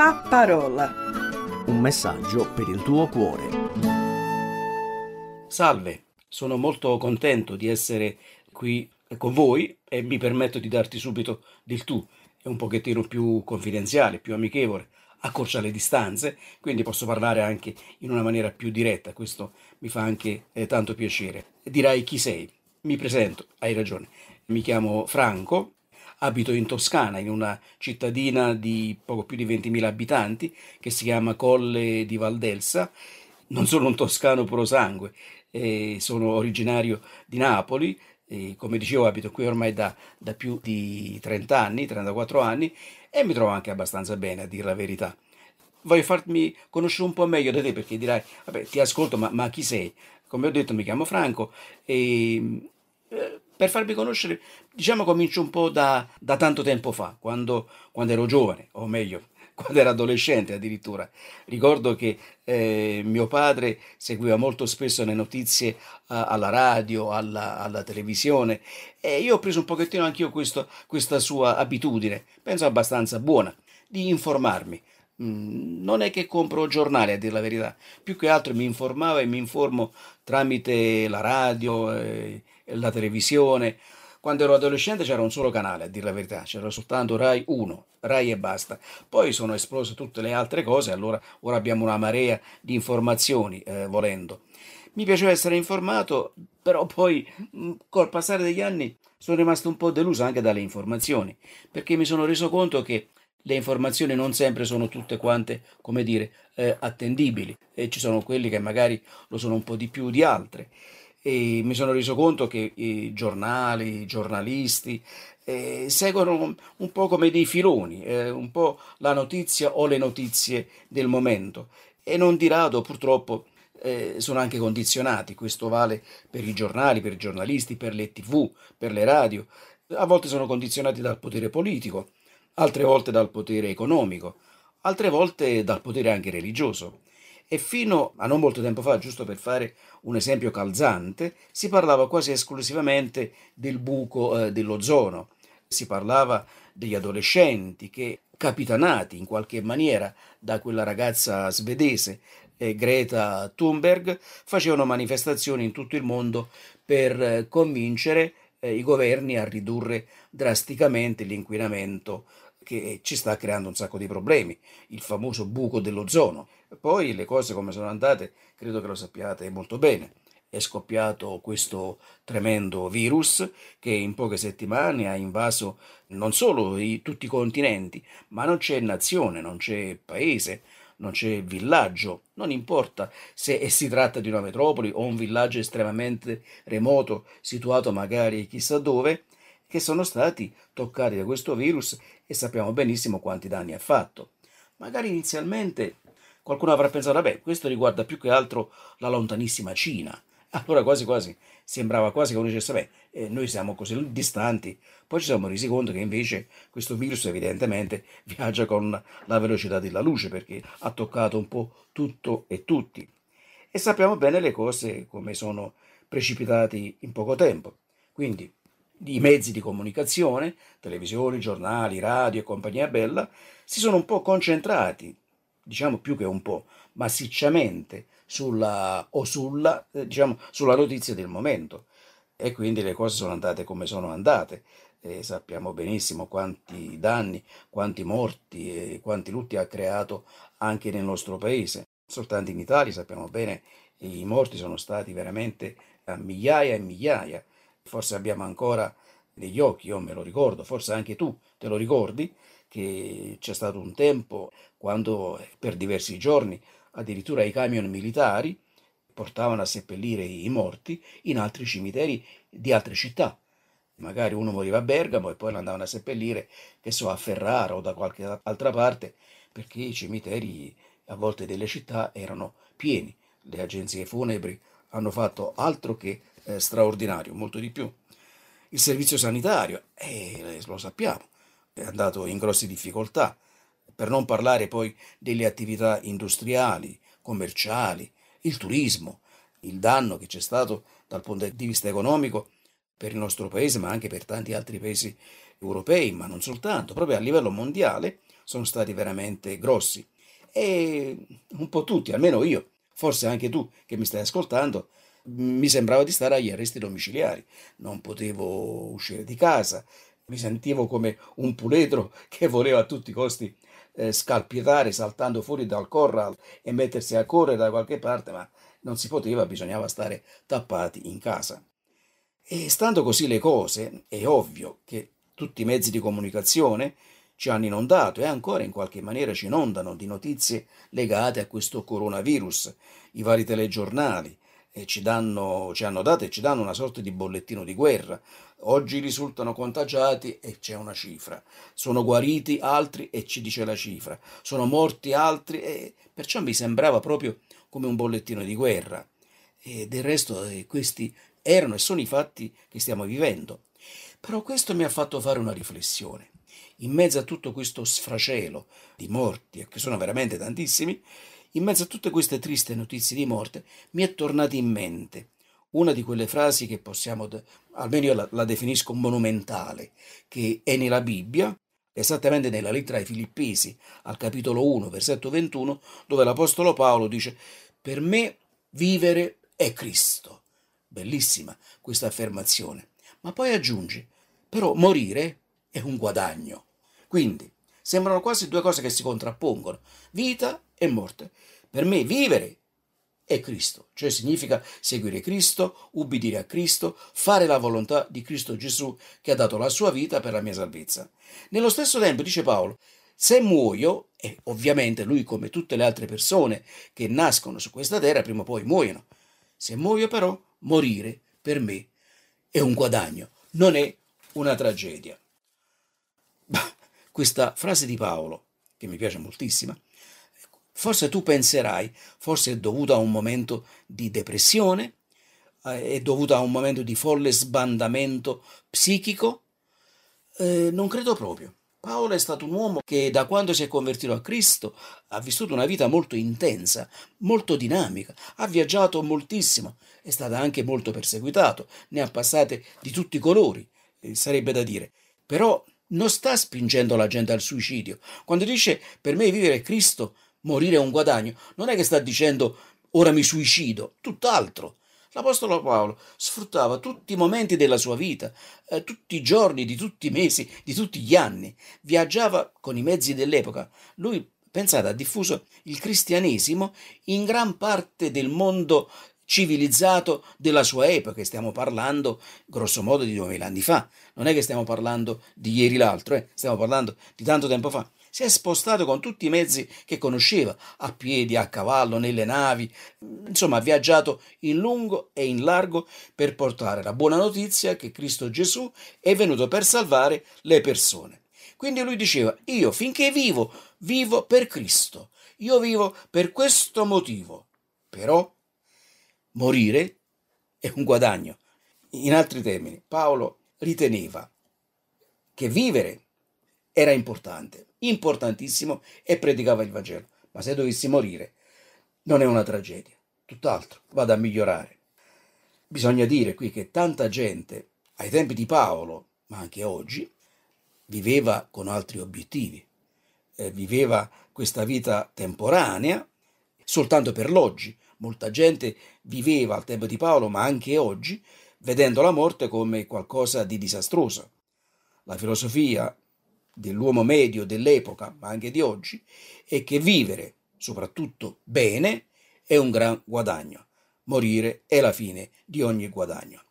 La parola. Un messaggio per il tuo cuore. Salve, sono molto contento di essere qui con voi e mi permetto di darti subito del tu. È un pochettino più confidenziale, più amichevole, accorcia le distanze, quindi posso parlare anche in una maniera più diretta. Questo mi fa anche eh, tanto piacere. Dirai chi sei? Mi presento, hai ragione. Mi chiamo Franco, abito in Toscana, in una cittadina di poco più di 20.000 abitanti che si chiama Colle di Valdelsa. Non sono un toscano puro sangue, eh, sono originario di Napoli, eh, come dicevo abito qui ormai da, da più di 30 anni, 34 anni e mi trovo anche abbastanza bene a dire la verità voglio farmi conoscere un po' meglio da te perché dirai, vabbè, ti ascolto, ma, ma chi sei? Come ho detto, mi chiamo Franco e eh, per farmi conoscere, diciamo, comincio un po' da, da tanto tempo fa, quando, quando, ero giovane, o meglio, quando ero adolescente addirittura. Ricordo che eh, mio padre seguiva molto spesso le notizie uh, alla radio, alla, alla, televisione e io ho preso un pochettino anch'io questo, questa sua abitudine, penso abbastanza buona, di informarmi. Mm, non è che compro giornali a dire la verità, più che altro mi informavo e mi informo tramite la radio, eh, la televisione. Quando ero adolescente c'era un solo canale, a dire la verità, c'era soltanto Rai 1, Rai e basta. Poi sono esplose tutte le altre cose, allora ora abbiamo una marea di informazioni, eh, volendo. Mi piaceva essere informato, però poi mm, col passare degli anni sono rimasto un po' deluso anche dalle informazioni, perché mi sono reso conto che le informazioni non sempre sono tutte quante, come dire, eh, attendibili e ci sono quelli che magari lo sono un po' di più di altre. E mi sono reso conto che i giornali, i giornalisti eh, seguono un po' come dei filoni, eh, un po' la notizia o le notizie del momento. E non di rado purtroppo eh, sono anche condizionati, questo vale per i giornali, per i giornalisti, per le tv, per le radio, a volte sono condizionati dal potere politico, altre volte dal potere economico, altre volte dal potere anche religioso. E fino a non molto tempo fa, giusto per fare un esempio calzante, si parlava quasi esclusivamente del buco eh, dell'ozono, si parlava degli adolescenti che, capitanati in qualche maniera da quella ragazza svedese, eh, Greta Thunberg, facevano manifestazioni in tutto il mondo per eh, convincere eh, i governi a ridurre drasticamente l'inquinamento che ci sta creando un sacco di problemi, il famoso buco dell'ozono. Poi le cose come sono andate, credo che lo sappiate molto bene. È scoppiato questo tremendo virus che in poche settimane ha invaso non solo i, tutti i continenti, ma non c'è nazione, non c'è paese, non c'è villaggio, non importa se si tratta di una metropoli o un villaggio estremamente remoto, situato magari chissà dove, che sono stati toccati da questo virus e sappiamo benissimo quanti danni ha fatto. Magari inizialmente qualcuno avrà pensato, vabbè, questo riguarda più che altro la lontanissima Cina. Allora quasi quasi sembrava quasi che uno dicesse, beh, eh, noi siamo così distanti, poi ci siamo resi conto che invece questo virus evidentemente viaggia con la velocità della luce perché ha toccato un po' tutto e tutti. E sappiamo bene le cose come sono precipitati in poco tempo. Quindi i mezzi di comunicazione, televisioni, giornali, radio e compagnia bella, si sono un po' concentrati, diciamo più che un po', massicciamente sulla, o sulla, eh, diciamo, sulla notizia del momento. E quindi le cose sono andate come sono andate. E sappiamo benissimo quanti danni, quanti morti e quanti lutti ha creato anche nel nostro paese. Soltanto in Italia sappiamo bene i morti sono stati veramente a migliaia e migliaia forse abbiamo ancora negli occhi, io me lo ricordo, forse anche tu te lo ricordi, che c'è stato un tempo quando per diversi giorni addirittura i camion militari portavano a seppellire i morti in altri cimiteri di altre città. Magari uno moriva a Bergamo e poi lo andavano a seppellire, che so, a Ferrara o da qualche altra parte, perché i cimiteri a volte delle città erano pieni. Le agenzie funebri hanno fatto altro che eh, straordinario, molto di più. Il servizio sanitario, eh, lo sappiamo, è andato in grosse difficoltà, per non parlare poi delle attività industriali, commerciali, il turismo, il danno che c'è stato dal punto di vista economico per il nostro paese, ma anche per tanti altri paesi europei, ma non soltanto, proprio a livello mondiale sono stati veramente grossi. E un po' tutti, almeno io, forse anche tu che mi stai ascoltando, mi sembrava di stare agli arresti domiciliari. Non potevo uscire di casa, mi sentivo come un puledro che voleva a tutti i costi eh, scalpitare saltando fuori dal corral e mettersi a correre da qualche parte, ma non si poteva, bisognava stare tappati in casa. E stando così le cose, è ovvio che tutti i mezzi di comunicazione ci hanno inondato e ancora in qualche maniera ci inondano di notizie legate a questo coronavirus, i vari telegiornali, e ci, danno, ci hanno dato e ci danno una sorta di bollettino di guerra. Oggi risultano contagiati e c'è una cifra. Sono guariti altri e ci dice la cifra. Sono morti altri e perciò mi sembrava proprio come un bollettino di guerra. E del resto eh, questi erano e sono i fatti che stiamo vivendo. Però questo mi ha fatto fare una riflessione. In mezzo a tutto questo sfracelo di morti, che sono veramente tantissimi, in mezzo a tutte queste tristi notizie di morte, mi è tornata in mente una di quelle frasi che possiamo, almeno io la, la definisco monumentale, che è nella Bibbia, esattamente nella lettera ai Filippesi, al capitolo 1, versetto 21, dove l'Apostolo Paolo dice, per me vivere è Cristo. Bellissima questa affermazione. Ma poi aggiunge, però morire è un guadagno. Quindi, sembrano quasi due cose che si contrappongono, vita e morte. Per me vivere è Cristo, cioè significa seguire Cristo, ubbidire a Cristo, fare la volontà di Cristo Gesù che ha dato la sua vita per la mia salvezza. Nello stesso tempo, dice Paolo, se muoio, e ovviamente lui come tutte le altre persone che nascono su questa terra prima o poi muoiono, se muoio però, morire per me è un guadagno, non è una tragedia. Bah, questa frase di Paolo, che mi piace moltissimo, Forse tu penserai, forse è dovuto a un momento di depressione, eh, è dovuto a un momento di folle sbandamento psichico? Eh, non credo proprio. Paolo è stato un uomo che da quando si è convertito a Cristo ha vissuto una vita molto intensa, molto dinamica, ha viaggiato moltissimo, è stato anche molto perseguitato, ne ha passate di tutti i colori, eh, sarebbe da dire. Però non sta spingendo la gente al suicidio. Quando dice per me vivere è Cristo, morire è un guadagno, non è che sta dicendo ora mi suicido, tutt'altro. L'Apostolo Paolo sfruttava tutti i momenti della sua vita, eh, tutti i giorni, di tutti i mesi, di tutti gli anni. Viaggiava con i mezzi dell'epoca. Lui, pensate, ha diffuso il cristianesimo in gran parte del mondo civilizzato della sua epoca. Stiamo parlando, grosso modo, di duemila anni fa. Non è che stiamo parlando di ieri l'altro, eh? stiamo parlando di tanto tempo fa si è spostato con tutti i mezzi che conosceva, a piedi, a cavallo, nelle navi, insomma ha viaggiato in lungo e in largo per portare la buona notizia che Cristo Gesù è venuto per salvare le persone. Quindi lui diceva, io finché vivo, vivo per Cristo, io vivo per questo motivo, però morire è un guadagno. In altri termini, Paolo riteneva che vivere era importante, importantissimo e predicava il Vangelo. Ma se dovessi morire, non è una tragedia, tutt'altro, vado a migliorare. Bisogna dire qui che tanta gente, ai tempi di Paolo, ma anche oggi, viveva con altri obiettivi, eh, viveva questa vita temporanea soltanto per l'oggi. Molta gente viveva al tempo di Paolo, ma anche oggi, vedendo la morte come qualcosa di disastroso. La filosofia dell'uomo medio dell'epoca, ma anche di oggi, è che vivere, soprattutto bene, è un gran guadagno. Morire è la fine di ogni guadagno.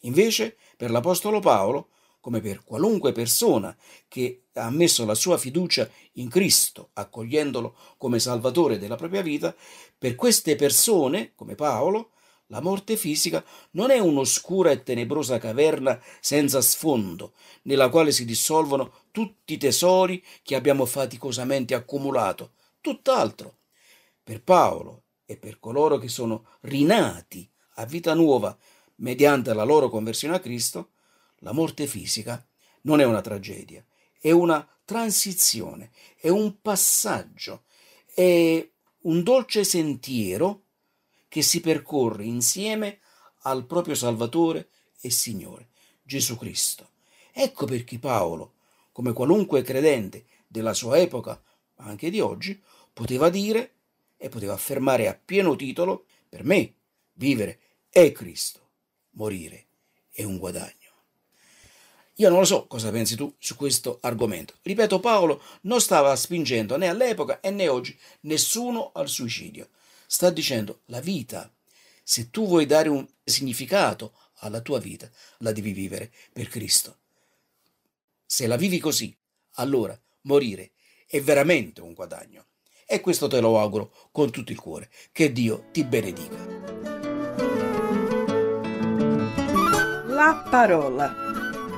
Invece, per l'Apostolo Paolo, come per qualunque persona che ha messo la sua fiducia in Cristo, accogliendolo come Salvatore della propria vita, per queste persone, come Paolo, la morte fisica non è un'oscura e tenebrosa caverna senza sfondo, nella quale si dissolvono tutti i tesori che abbiamo faticosamente accumulato. Tutt'altro. Per Paolo e per coloro che sono rinati a vita nuova mediante la loro conversione a Cristo, la morte fisica non è una tragedia, è una transizione, è un passaggio, è un dolce sentiero che si percorre insieme al proprio Salvatore e Signore, Gesù Cristo. Ecco perché Paolo, come qualunque credente della sua epoca, ma anche di oggi, poteva dire e poteva affermare a pieno titolo, per me vivere è Cristo, morire è un guadagno. Io non lo so cosa pensi tu su questo argomento. Ripeto, Paolo non stava spingendo né all'epoca né oggi nessuno al suicidio. Sta dicendo la vita. Se tu vuoi dare un significato alla tua vita, la devi vivere per Cristo. Se la vivi così, allora morire è veramente un guadagno. E questo te lo auguro con tutto il cuore. Che Dio ti benedica. La parola.